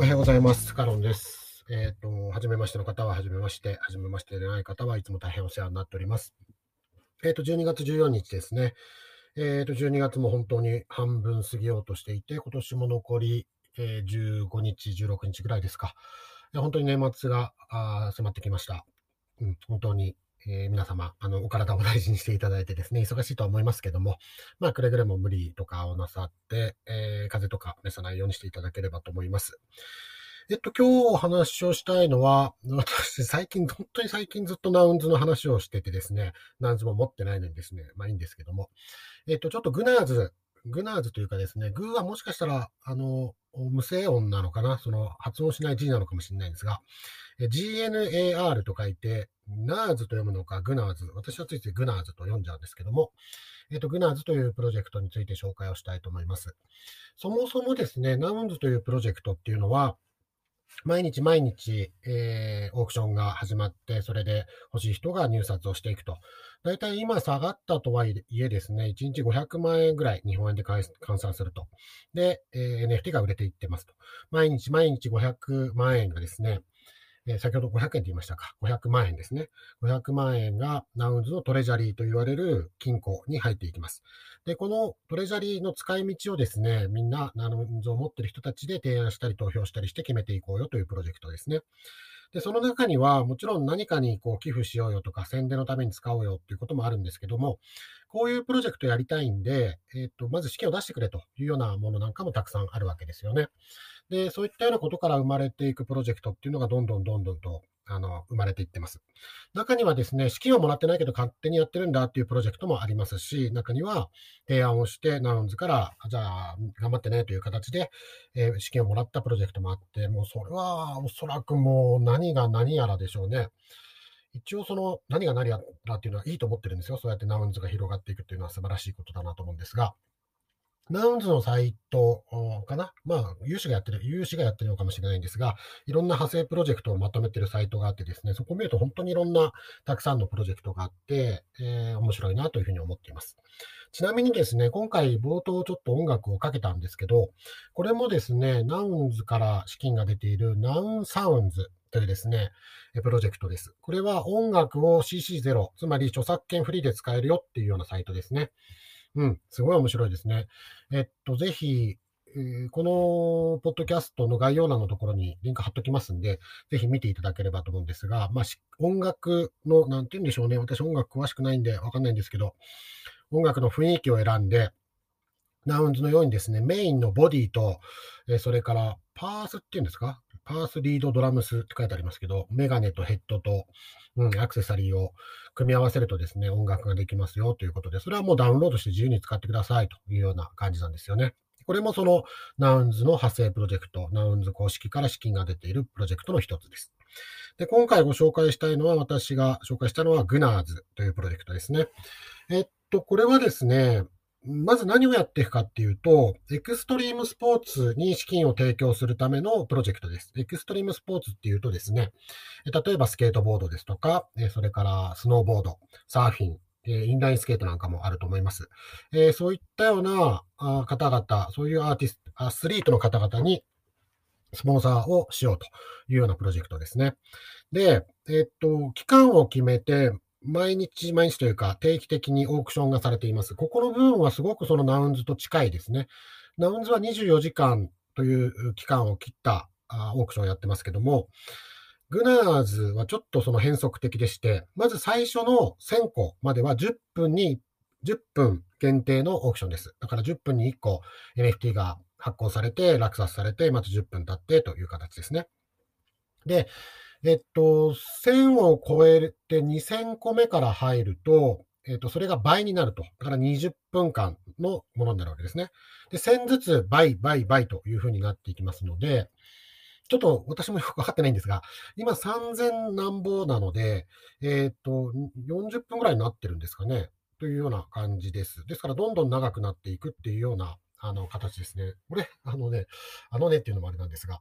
おはようございます。カロンです。えっ、と、はじめましての方ははじめまして、はじめましてでない方はいつも大変お世話になっております。えっ、と、12月14日ですね。えっ、と、12月も本当に半分過ぎようとしていて、今年も残り、え15日、16日ぐらいですか。本当に年末があ迫ってきました。うん、本当に、えー皆様、あの、お体を大事にしていただいてですね、忙しいとは思いますけども、まあ、くれぐれも無理とかをなさって、えー風邪とか召さないようにしていただければと思います。えっと、今日お話をしたいのは、私、最近、本当に最近ずっとナウンズの話をしててですね、ナウンズも持ってないのにですね、まあいいんですけども、えっと、ちょっとグナーズ、グナーズというかですね、グーはもしかしたら、あの、無声音なのかな、その発音しない G なのかもしれないんですが、GNAR と書いて、ナーズと読むのか、グナーズ。私はついついグナーズと読んじゃうんですけども、えっと、グナーズというプロジェクトについて紹介をしたいと思います。そもそもですね、ナウンズというプロジェクトっていうのは、毎日毎日、えーオークションが始まって、それで欲しい人が入札をしていくと。大体今下がったとはいえですね、1日500万円ぐらい日本円で換算すると。で、えー NFT が売れていってますと。毎日毎日500万円がですね、えー先ほど500円って言いましたか。500万円ですね。500万円がナウンズのトレジャリーと言われる金庫に入っていきます。で、このトレジャリーの使い道をですね、みんなナウンズを持ってる人たちで提案したり投票したりして決めていこうよというプロジェクトですね。で、その中には、もちろん何かにこう寄付しようよとか、宣伝のために使おうよっていうこともあるんですけども、こういうプロジェクトやりたいんで、えっ、と、まず資金を出してくれというようなものなんかもたくさんあるわけですよね。で、そういったようなことから生まれていくプロジェクトっていうのがどんどんどんどんと、あの、生まれていってます。中にはですね、資金はもらってないけど勝手にやってるんだっていうプロジェクトもありますし、中には提案をして、ナウンズから、じゃあ、頑張ってねという形で、えー資金をもらったプロジェクトもあって、もうそれはおそらくもう何が何やらでしょうね。一応その何が何やらっていうのはいいと思ってるんですよ。そうやってナウンズが広がっていくっていうのは素晴らしいことだなと思うんですが、ナウンズのサイトかな？まあ、有志がやってる、有志がやってるのかもしれないんですが、いろんな派生プロジェクトをまとめてるサイトがあってですね、そこを見ると本当にいろんなたくさんのプロジェクトがあって、えー面白いなというふうに思っています。ちなみにですね、今回冒頭ちょっと音楽をかけたんですけど、これもですね、ナウンズから資金が出ているナウンサウンズというですね、プロジェクトです。これは音楽を CC0、つまり著作権フリーで使えるよっていうようなサイトですね。うん、すごい面白いですね。えっと、ぜひ、このポッドキャストの概要欄のところにリンク貼っときますんで、ぜひ見ていただければと思うんですが、まあ、音楽の、なんて言うんでしょうね。私音楽詳しくないんでわかんないんですけど、音楽の雰囲気を選んで、ナウンズのようにですね、メインのボディと、えそれからパースっていうんですか？パースリードドラムスって書いてありますけど、メガネとヘッドと、うん、アクセサリーを組み合わせるとですね、音楽ができますよということで、それはもうダウンロードして自由に使ってくださいというような感じなんですよね。これもそのナウンズの派生プロジェクト、ナウンズ公式から資金が出ているプロジェクトの一つです。で、今回ご紹介したいのは、私が紹介したのはグナーズというプロジェクトですね。えっと、これはですね、まず何をやっていくかっていうと、エクストリームスポーツに資金を提供するためのプロジェクトです。エクストリームスポーツっていうとですね、例えばスケートボードですとか、それからスノーボード、サーフィン、インラインスケートなんかもあると思います。そういったような方々、そういうアーティスト、アスリートの方々にスポンサーをしようというようなプロジェクトですね。で、えっと、期間を決めて、毎日毎日というか定期的にオークションがされています。ここの部分はすごくそのナウンズと近いですね。ナウンズは24時間という期間を切ったオークションをやってますけども、グナーズはちょっとその変則的でして、まず最初の1000個までは10分に、10分限定のオークションです。だから10分に1個 NFT が発行されて、落札されて、また10分経ってという形ですね。で、えっと、1000を超えて2000個目から入ると、えっと、それが倍になると。だから20分間のものになるわけですね。で、1000ずつ倍、倍、倍というふうになっていきますので、ちょっと私もよくわかってないんですが、今3000何ぼなので、えっと、40分ぐらいになってるんですかね。というような感じです。ですから、どんどん長くなっていくっていうような、あの、形ですね。これ、あのね、あのねっていうのもあれなんですが、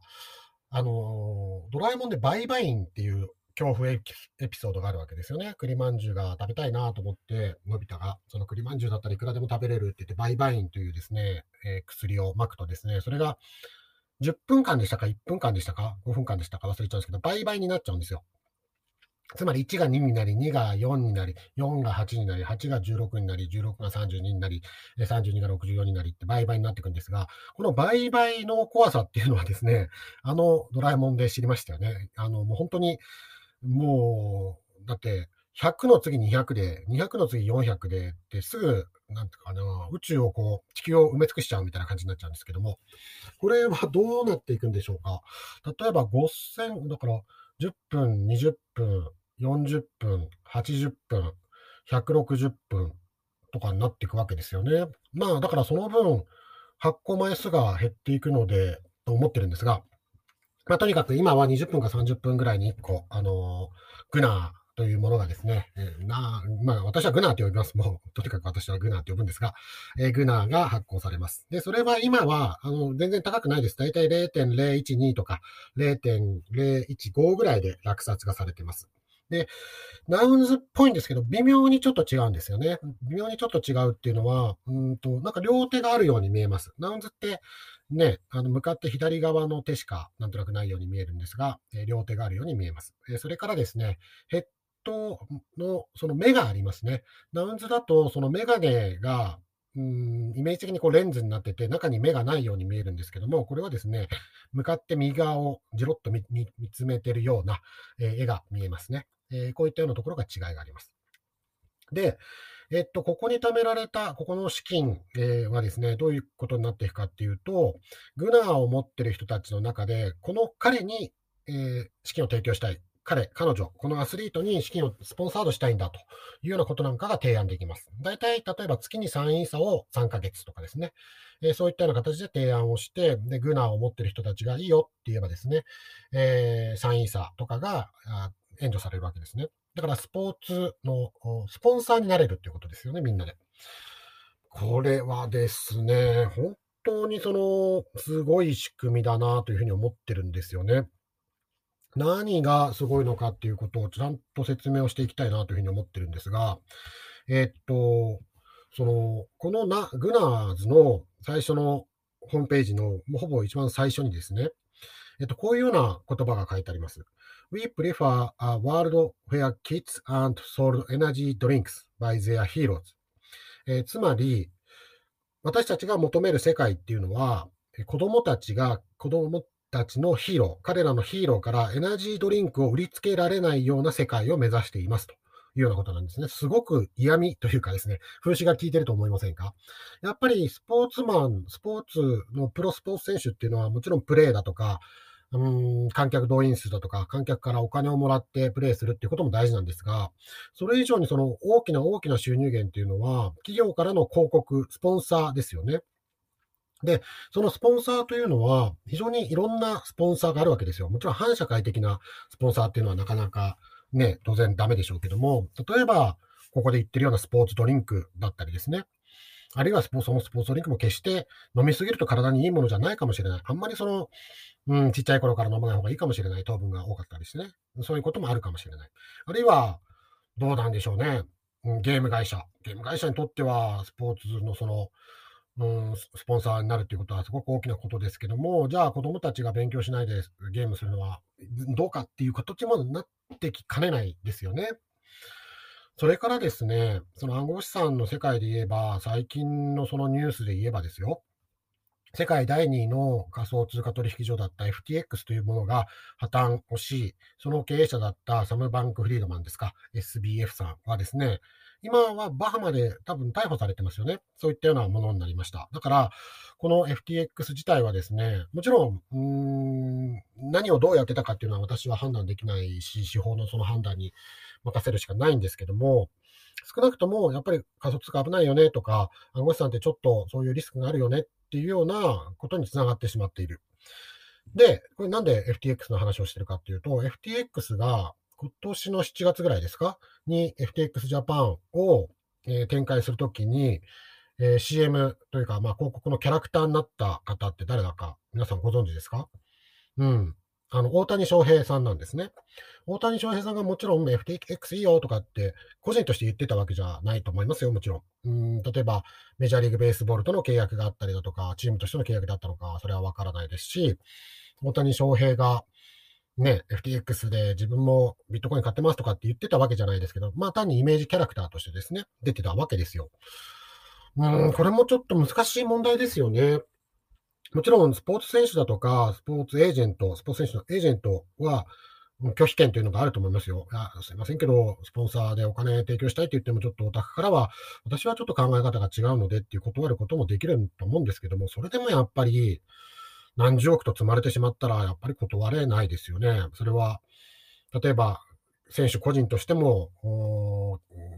あの、ドラえもんでバイバインっていう恐怖エピソードがあるわけですよね。栗まんじゅうが食べたいなと思って、のび太が、その栗まんじゅうだったらいくらでも食べれるって言って、バイバインというですね、えー薬をまくとですね、それが10分間でしたか ?1 分間でしたか ?5 分間でしたか忘れちゃうんですけど、売買になっちゃうんですよ。つまり1が2になり、2が4になり、4が8になり、8が16になり、16が32になり、32が64になりって倍々になっていくんですが、この倍々の怖さっていうのはですね、あのドラえもんで知りましたよね。あの、もう本当に、もう、だって、100の次200で、200の次400で、ってすぐ、なんていうかな、宇宙をこう、地球を埋め尽くしちゃうみたいな感じになっちゃうんですけども、これはどうなっていくんでしょうか。例えば5000、だから10分、20分、40分、80分、160分とかになっていくわけですよね。まあ、だからその分、発行枚数が減っていくので、と思ってるんですが、まあ、とにかく今は20分か30分ぐらいに1個、あのー、グナーというものがですね、えー、なまあ、私はグナーと呼びます。もう、とにかく私はグナーと呼ぶんですが、えー、グナーが発行されます。で、それは今は、あの、全然高くないです。だいたい0.012とか0.015ぐらいで落札がされています。で、ナウンズっぽいんですけど、微妙にちょっと違うんですよね。微妙にちょっと違うっていうのは、うんと、なんか両手があるように見えます。ナウンズって、ね、あの、向かって左側の手しかなんとなくないように見えるんですが、えー、両手があるように見えます。えー、それからですね、ヘッドのその目がありますね。ナウンズだと、そのメガネが、うん、イメージ的にこうレンズになってて、中に目がないように見えるんですけども、これはですね、向かって右側をじろっと見つめてるような、えー、絵が見えますね。えー、こういったようなところが違いがあります。で、えっと、ここに貯められた、ここの資金、えー、はですね、どういうことになっていくかっていうと、グナーを持ってる人たちの中で、この彼に、えー、資金を提供したい。彼、彼女、このアスリートに資金をスポンサードしたいんだというようなことなんかが提案できます。大体、例えば月に3イーサを3ヶ月とかですね、えー、そういったような形で提案をして、で、グナーを持ってる人たちがいいよって言えばですね、えー、3イーサとかが援助されるわけですね。だからスポーツのスポンサーになれるっていうことですよね、みんなで。これはですね、本当にその、すごい仕組みだなというふうに思ってるんですよね。何がすごいのかっていうことをちゃんと説明をしていきたいなというふうに思ってるんですが、えー、っと、その、このなグナーズの最初のホームページの、ほぼ一番最初にですね、えっと、こういうような言葉が書いてあります。We prefer a world where kids aren't sold energy drinks by their heroes. えー、つまり、私たちが求める世界っていうのは、子供たちが子供たちのヒーロー、彼らのヒーローからエナジードリンクを売りつけられないような世界を目指していますというようなことなんですね。すごく嫌味というかですね、風刺が効いてると思いませんか？やっぱりスポーツマン、スポーツのプロスポーツ選手っていうのはもちろんプレーだとか、うん、観客動員数だとか、観客からお金をもらってプレイするっていうことも大事なんですが、それ以上にその大きな大きな収入源っていうのは、企業からの広告、スポンサーですよね。で、そのスポンサーというのは、非常にいろんなスポンサーがあるわけですよ。もちろん反社会的なスポンサーっていうのはなかなかね、当然ダメでしょうけども、例えば、ここで言ってるようなスポーツドリンクだったりですね。あるいはスポーツ、そのスポーツドリンクも決して飲みすぎると体にいいものじゃないかもしれない。あんまりその、うん、ちっちゃい頃から飲まない方がいいかもしれない。糖分が多かったりしてね。そういうこともあるかもしれない。あるいは、どうなんでしょうね。ゲーム会社。ゲーム会社にとっては、スポーツのその、うん、スポンサーになるということはすごく大きなことですけども、じゃあ子供たちが勉強しないでゲームするのはどうかっていう形もなってきかねないですよね。それからですね、その暗号資産の世界で言えば、最近のそのニュースで言えばですよ、世界第2位の仮想通貨取引所だった FTX というものが破綻をし、その経営者だったサム・バンク・フリードマンですか、SBF さんはですね、今はバハマで多分逮捕されてますよね。そういったようなものになりました。だから、この FTX 自体はですね、もちろん、うん何をどうやってたかっていうのは私は判断できないし、司法のその判断に任せるしかないんですけども、少なくともやっぱり仮想通貨危ないよねとか、暗号資産ってちょっとそういうリスクがあるよねっていうようなことにつながってしまっている。で、これなんで FTX の話をしてるかっていうと、FTX が今年の7月ぐらいですか？に FTX ジャパンを、えー、展開するときに、えー、CM というか、まあ、広告のキャラクターになった方って誰だか皆さんご存知ですか？うん。あの、大谷翔平さんなんですね。大谷翔平さんがもちろん FTX いいよとかって個人として言ってたわけじゃないと思いますよ、もちろん。うん例えば、メジャーリーグベースボールとの契約があったりだとか、チームとしての契約だったのか、それはわからないですし、大谷翔平がね、FTX で自分もビットコイン買ってますとかって言ってたわけじゃないですけど、まあ単にイメージキャラクターとしてですね、出てたわけですよ。うん、これもちょっと難しい問題ですよね。もちろんスポーツ選手だとか、スポーツエージェント、スポーツ選手のエージェントは、拒否権というのがあると思いますよ。あすいませんけど、スポンサーでお金提供したいと言っても、ちょっとお宅からは、私はちょっと考え方が違うのでっていう断ることもできると思うんですけども、それでもやっぱり、何十億と積まれてしまったら、やっぱり断れないですよね。それは、例えば、選手個人としても、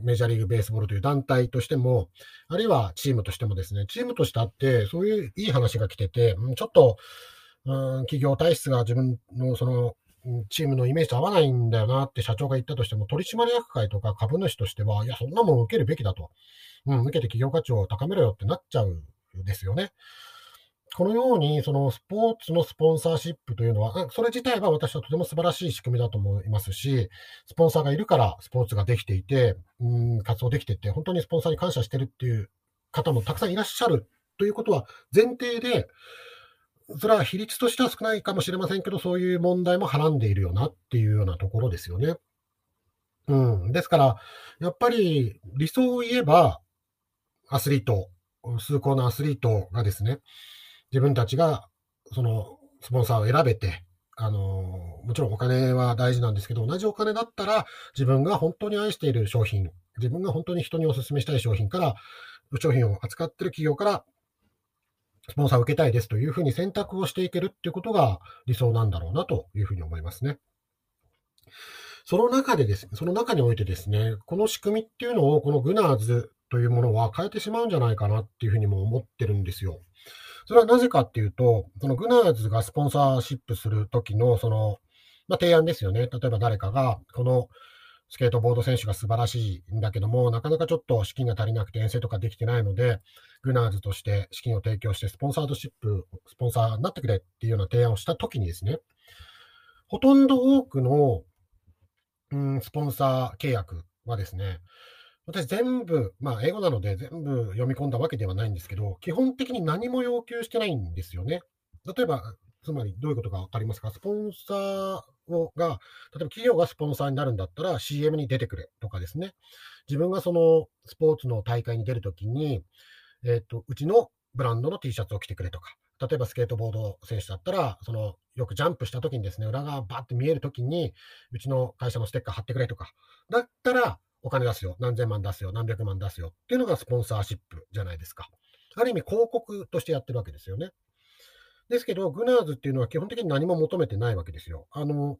メジャーリーグベースボールという団体としても、あるいはチームとしてもですね、チームとしてあって、そういういい話が来てて、ちょっと、うん、企業体質が自分のそのチームのイメージと合わないんだよなって社長が言ったとしても、取締役会とか株主としては、いや、そんなもん受けるべきだと。うん、受けて企業価値を高めろよってなっちゃうんですよね。このように、そのスポーツのスポンサーシップというのは、それ自体は私はとても素晴らしい仕組みだと思いますし、スポンサーがいるからスポーツができていて、うん、活動できていて、本当にスポンサーに感謝してるっていう方もたくさんいらっしゃるということは前提で、それは比率としては少ないかもしれませんけど、そういう問題もはらんでいるよなっていうようなところですよね。うん。ですから、やっぱり理想を言えば、アスリート、崇高なアスリートがですね、自分たちが、その、スポンサーを選べて、あの、もちろんお金は大事なんですけど、同じお金だったら、自分が本当に愛している商品、自分が本当に人にお勧めしたい商品から、商品を扱ってる企業から、スポンサーを受けたいですというふうに選択をしていけるっていうことが理想なんだろうなというふうに思いますね。その中でですね、その中においてですね、この仕組みっていうのを、このグナーズというものは変えてしまうんじゃないかなっていうふうにも思ってるんですよ。それはなぜかっていうと、そのグナーズがスポンサーシップするときの、その、まあ、提案ですよね。例えば誰かが、このスケートボード選手が素晴らしいんだけども、なかなかちょっと資金が足りなくて遠征とかできてないので、グナーズとして資金を提供して、スポンサードシップ、スポンサーになってくれっていうような提案をしたときにですね、ほとんど多くの、うん、スポンサー契約はですね、私全部、まあ英語なので全部読み込んだわけではないんですけど、基本的に何も要求してないんですよね。例えば、つまりどういうことかわかりますか？スポンサーをが、例えば企業がスポンサーになるんだったら CM に出てくれとかですね。自分がそのスポーツの大会に出るときに、えっ、ー、と、うちのブランドの T シャツを着てくれとか、例えばスケートボード選手だったら、その、よくジャンプした時にですね、裏側バーって見える時に、うちの会社のステッカー貼ってくれとか、だったら、お金出すよ、何千万出すよ、何百万出すよっていうのがスポンサーシップじゃないですか。ある意味広告としてやってるわけですよね。ですけど、グナーズっていうのは基本的に何も求めてないわけですよ。あの、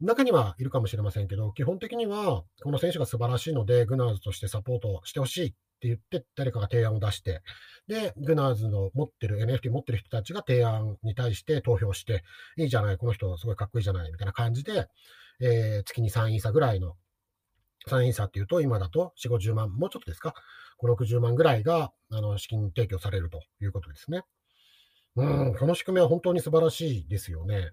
中にはいるかもしれませんけど、基本的には、この選手が素晴らしいので、グナーズとしてサポートしてほしいって言って、誰かが提案を出して、で、グナーズの持ってる、NFT 持ってる人たちが提案に対して投票して、いいじゃない、この人すごいかっこいいじゃない、みたいな感じで、えー、月に3イーサぐらいの3イーサっていうと、今だと4、50万、もうちょっとですか、5、60万ぐらいが、あの、資金提供されるということですね。うん、この仕組みは本当に素晴らしいですよね。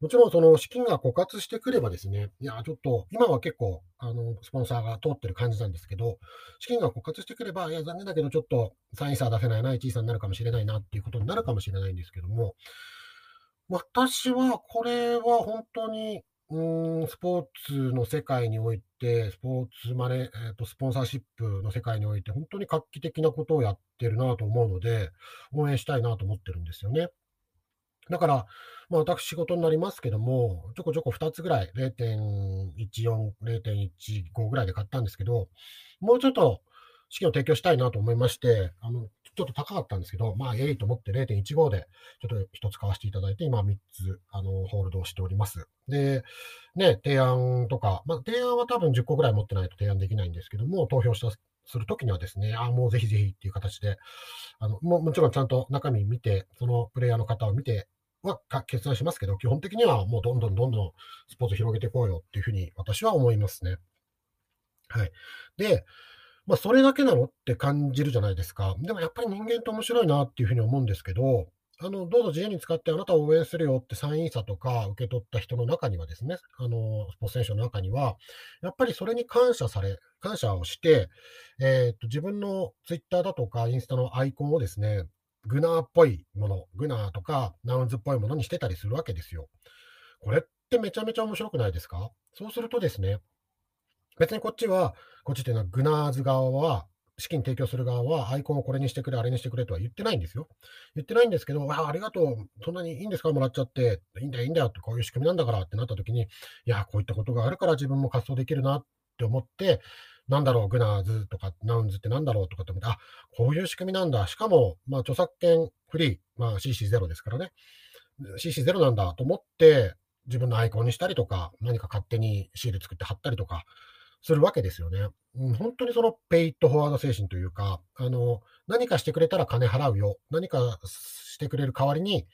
もちろん、その資金が枯渇してくればですね、いや、ちょっと、今は結構、あの、スポンサーが通ってる感じなんですけど、資金が枯渇してくれば、いや、残念だけど、ちょっと、3位差出せないな、1位差になるかもしれないなっていうことになるかもしれないんですけども、私は、これは本当に、うん、スポーツの世界において、スポーツマネ、えーと、スポンサーシップの世界において、本当に画期的なことをやってるなと思うので、応援したいなと思ってるんですよね。だから、まあ、私、仕事になりますけども、ちょこちょこ2つぐらい、0.14、0.15ぐらいで買ったんですけど、もうちょっと資金を提供したいなと思いまして、あのちょっと高かったんですけど、まあ、えいと思って0.15で、ちょっと1つ買わせていただいて、今3つ、あの、ホールドをしております。で、ね、提案とか、まあ、提案は多分10個ぐらい持ってないと提案できないんですけども、投票したするときにはですね、ああ、もうぜひぜひっていう形で、あのももちろんちゃんと中身見て、そのプレイヤーの方を見ては決断しますけど、基本的にはもうどんどんどんどんスポーツ広げていこうよっていうふうに私は思いますね。はい。で、まあ、それだけなのって感じるじゃないですか。でもやっぱり人間って面白いなっていうふうに思うんですけど、あの、どうぞ自由に使ってあなたを応援するよってサイン差とか受け取った人の中にはですね、あの、スポーツ選手の中には、やっぱりそれに感謝され、感謝をして、えっ、と、自分のツイッターだとかインスタのアイコンをですね、グナーっぽいもの、グナーとかナウンズっぽいものにしてたりするわけですよ。これってめちゃめちゃ面白くないですか？そうするとですね、別にこっちは、こっちっていうのはグナーズ側は、資金提供する側は、アイコンをこれにしてくれ、あれにしてくれとは言ってないんですよ。言ってないんですけど、あありがとう、そんなにいいんですか、もらっちゃって、いいんだよ、いいんだよって、こういう仕組みなんだからってなった時に、いや、こういったことがあるから自分も活動できるなって思って、なんだろう、グナーズとか、ナウンズってなんだろうとかって思って、あ、こういう仕組みなんだ。しかも、まあ、著作権フリー、まあ、CC0 ですからね。CC0 なんだと思って、自分のアイコンにしたりとか、何か勝手にシール作って貼ったりとか、するわけですよね。うん、本当にそのペイットフォワード精神というか、あの、何かしてくれたら金払うよ。何かしてくれる代わりに、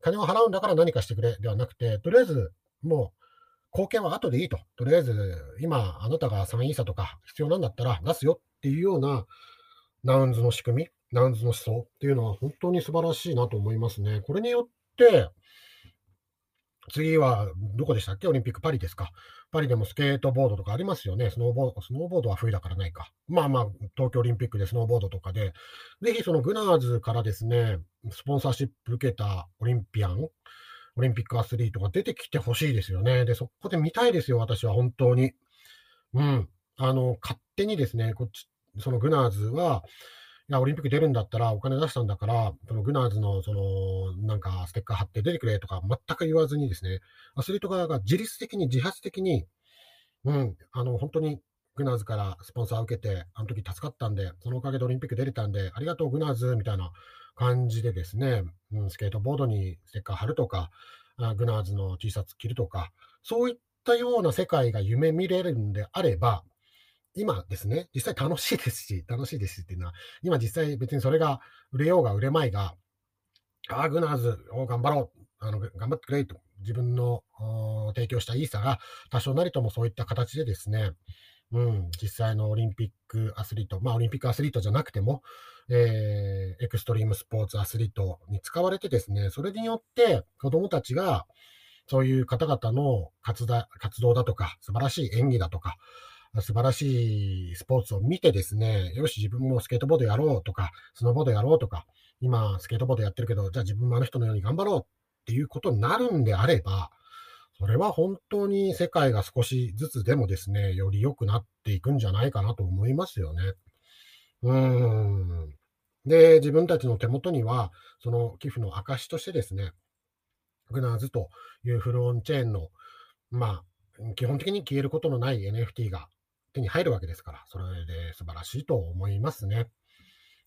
金を払うんだから何かしてくれではなくて、とりあえず、もう、貢献は後でいいと。とりあえず、今、あなたが3イーサとか必要なんだったら出すよっていうような、ナウンズの仕組み、ナウンズの思想っていうのは本当に素晴らしいなと思いますね。これによって、次は、どこでしたっけ？オリンピック、パリですか。パリでもスケートボードとかありますよね。スノーボード、スノーボードは冬だからないか。まあまあ、東京オリンピックでスノーボードとかで、ぜひそのグナーズからですね、スポンサーシップ受けたオリンピアン、オリンピックアスリートが出てきてほしいですよね。で、そこで見たいですよ、私は本当に。うん。あの、勝手にですね、こっち、そのグナーズは、いや、オリンピック出るんだったらお金出したんだから、そのグナーズの、その、なんか、ステッカー貼って出てくれとか、全く言わずにですね、アスリート側が自律的に、自発的に、うん、あの、本当に、グナーズからスポンサー受けて、あの時助かったんで、そのおかげでオリンピック出れたんで、ありがとう、グナーズ、みたいな感じでですね、うん、スケートボードにステッカー貼るとか、グナーズの T シャツ着るとか、そういったような世界が夢見れるんであれば、今ですね、実際楽しいですし、楽しいですしっていうのは、今実際別にそれが売れようが売れまいが、ああ、グナーズを頑張ろう、あの頑張ってくれと、自分の提供したイーサが多少なりともそういった形でですね、うん、実際のオリンピックアスリート、まあオリンピックアスリートじゃなくても、えー、エクストリームスポーツアスリートに使われてですね、それによって子供たちがそういう方々の活動だとか、素晴らしい演技だとか、素晴らしいスポーツを見てですね、よし、自分もスケートボードやろうとか、スノーボードやろうとか、今、スケートボードやってるけど、じゃあ自分もあの人のように頑張ろうっていうことになるんであれば、それは本当に世界が少しずつでもですね、より良くなっていくんじゃないかなと思いますよね。うーん。で、自分たちの手元には、その寄付の証としてですね、グナーズというフルオンチェーンの、まあ、基本的に消えることのない NFT が手に入るわけですから、それで素晴らしいと思いますね。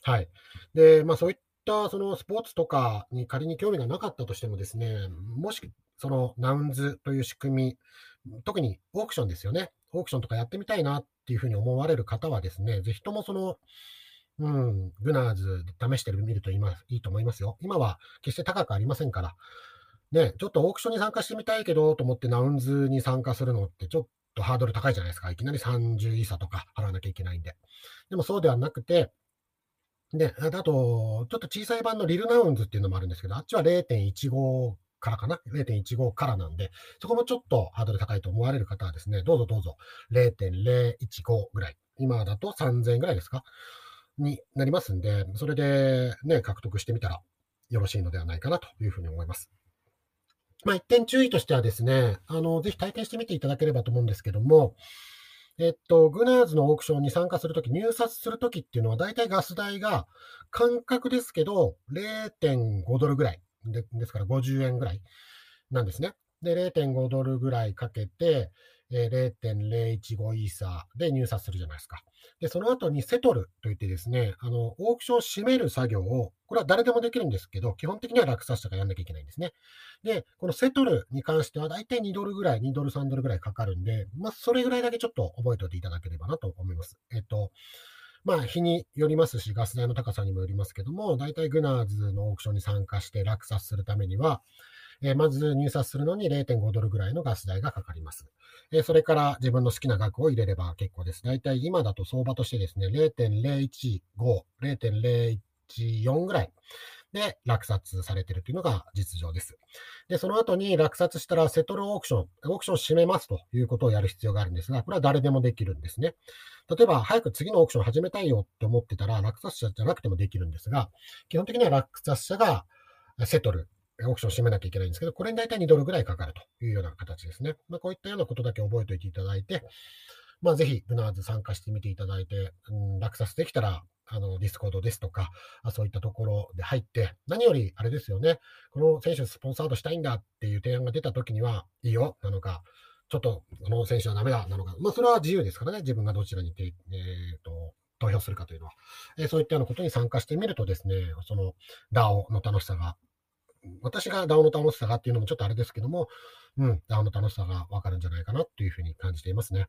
はい。で、まあそういったそのスポーツとかに仮に興味がなかったとしてもですね、もしそのナウンズという仕組み、特にオークションですよね。オークションとかやってみたいなっていうふうに思われる方はですね、ぜひともその、うん、グナーズ試してみるといいと思いますよ。今は決して高くありませんから。ね、ちょっとオークションに参加してみたいけどと思ってナウンズに参加するのってちょっとハードル高いじゃないですか。いきなり30イーサとか払わなきゃいけないんで。でもそうではなくて、で、あと、ちょっと小さい版のリルナウンズっていうのもあるんですけど、あっちは0.15からかな ?0.15 からなんで、そこもちょっとハードル高いと思われる方はですね、どうぞどうぞ0.015ぐらい。今だと3000円ぐらいですか？になりますんで、それでね、獲得してみたらよろしいのではないかなというふうに思います。まあ、一点注意としてはですね、あの、ぜひ体験してみていただければと思うんですけども、えっと、グナーズのオークションに参加するとき、入札するときっていうのは、大体ガス代が、感覚ですけど、0.5ドルぐらいで、ですから50円ぐらいなんですね。で、0.5ドルぐらいかけて、え0.015イーサーで入札するじゃないですか。で、その後にセトルといってですね、あの、オークションを閉める作業を、これは誰でもできるんですけど、基本的には落札者がやんなきゃいけないんですね。で、このセトルに関しては大体2ドルぐらい、2ドル、3ドルぐらいかかるんで、まあ、それぐらいだけちょっと覚えておいていただければなと思います。えっと、まあ、日によりますし、ガス代の高さにもよりますけども、大体グナーズのオークションに参加して落札するためには、え、まず入札するのに0.5ドルぐらいのガス代がかかります。え、それから自分の好きな額を入れれば結構です。大体今だと相場としてですね、0.015、0.014ぐらいで、落札されているというのが実情です。で、その後に落札したらセトルオークション、オークションを閉めますということをやる必要があるんですが、これは誰でもできるんですね。例えば、早く次のオークション始めたいよって思ってたら、落札者じゃなくてもできるんですが、基本的には落札者が settle、オークションを閉めなきゃいけないんですけど、これに大体2ドルぐらいかかるというような形ですね。まあ、こういったようなことだけ覚えておいていただいて、まあ、ぜひ、 Gnars 参加してみていただいて、うん、落札できたら、あの、 Discord ですとか、そういったところで入って、何より、あれですよね、この選手スポンサードしたいんだっていう提案が出たときには、いいよ、なのか、ちょっと、この選手はダメだ、なのか、まあ、それは自由ですからね、自分がどちらにて、えーと、投票するかというのは、えー、そういったようなことに参加してみるとですね、その DAO の楽しさが、私が DAO の楽しさがっていうのもちょっとあれですけども、うん、DAO の楽しさがわかるんじゃないかなというふうに感じていますね。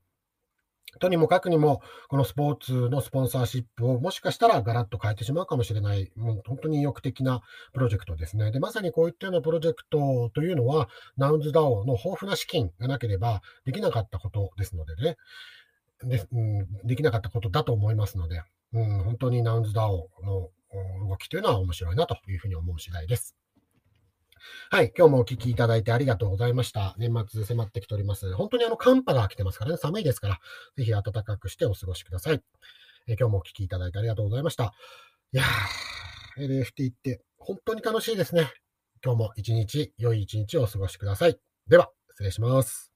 とにもかくにも、このスポーツのスポンサーシップをもしかしたらガラッと変えてしまうかもしれない、もう本当に意欲的なプロジェクトですね。で、まさにこういったようなプロジェクトというのは、ナウンズ DAO の豊富な資金がなければできなかったことですのでね、で,、うん、できなかったことだと思いますので、うん、本当にナウンズ DAO の動きというのは面白いなというふうに思う次第です。はい。今日もお聞きいただいてありがとうございました。年末迫ってきております。本当にあの寒波が来てますからね、寒いですから、ぜひ暖かくしてお過ごしください。え今日もお聞きいただいてありがとうございました。いやー、LFT って本当に楽しいですね。今日も一日、良い一日をお過ごしください。では、失礼します。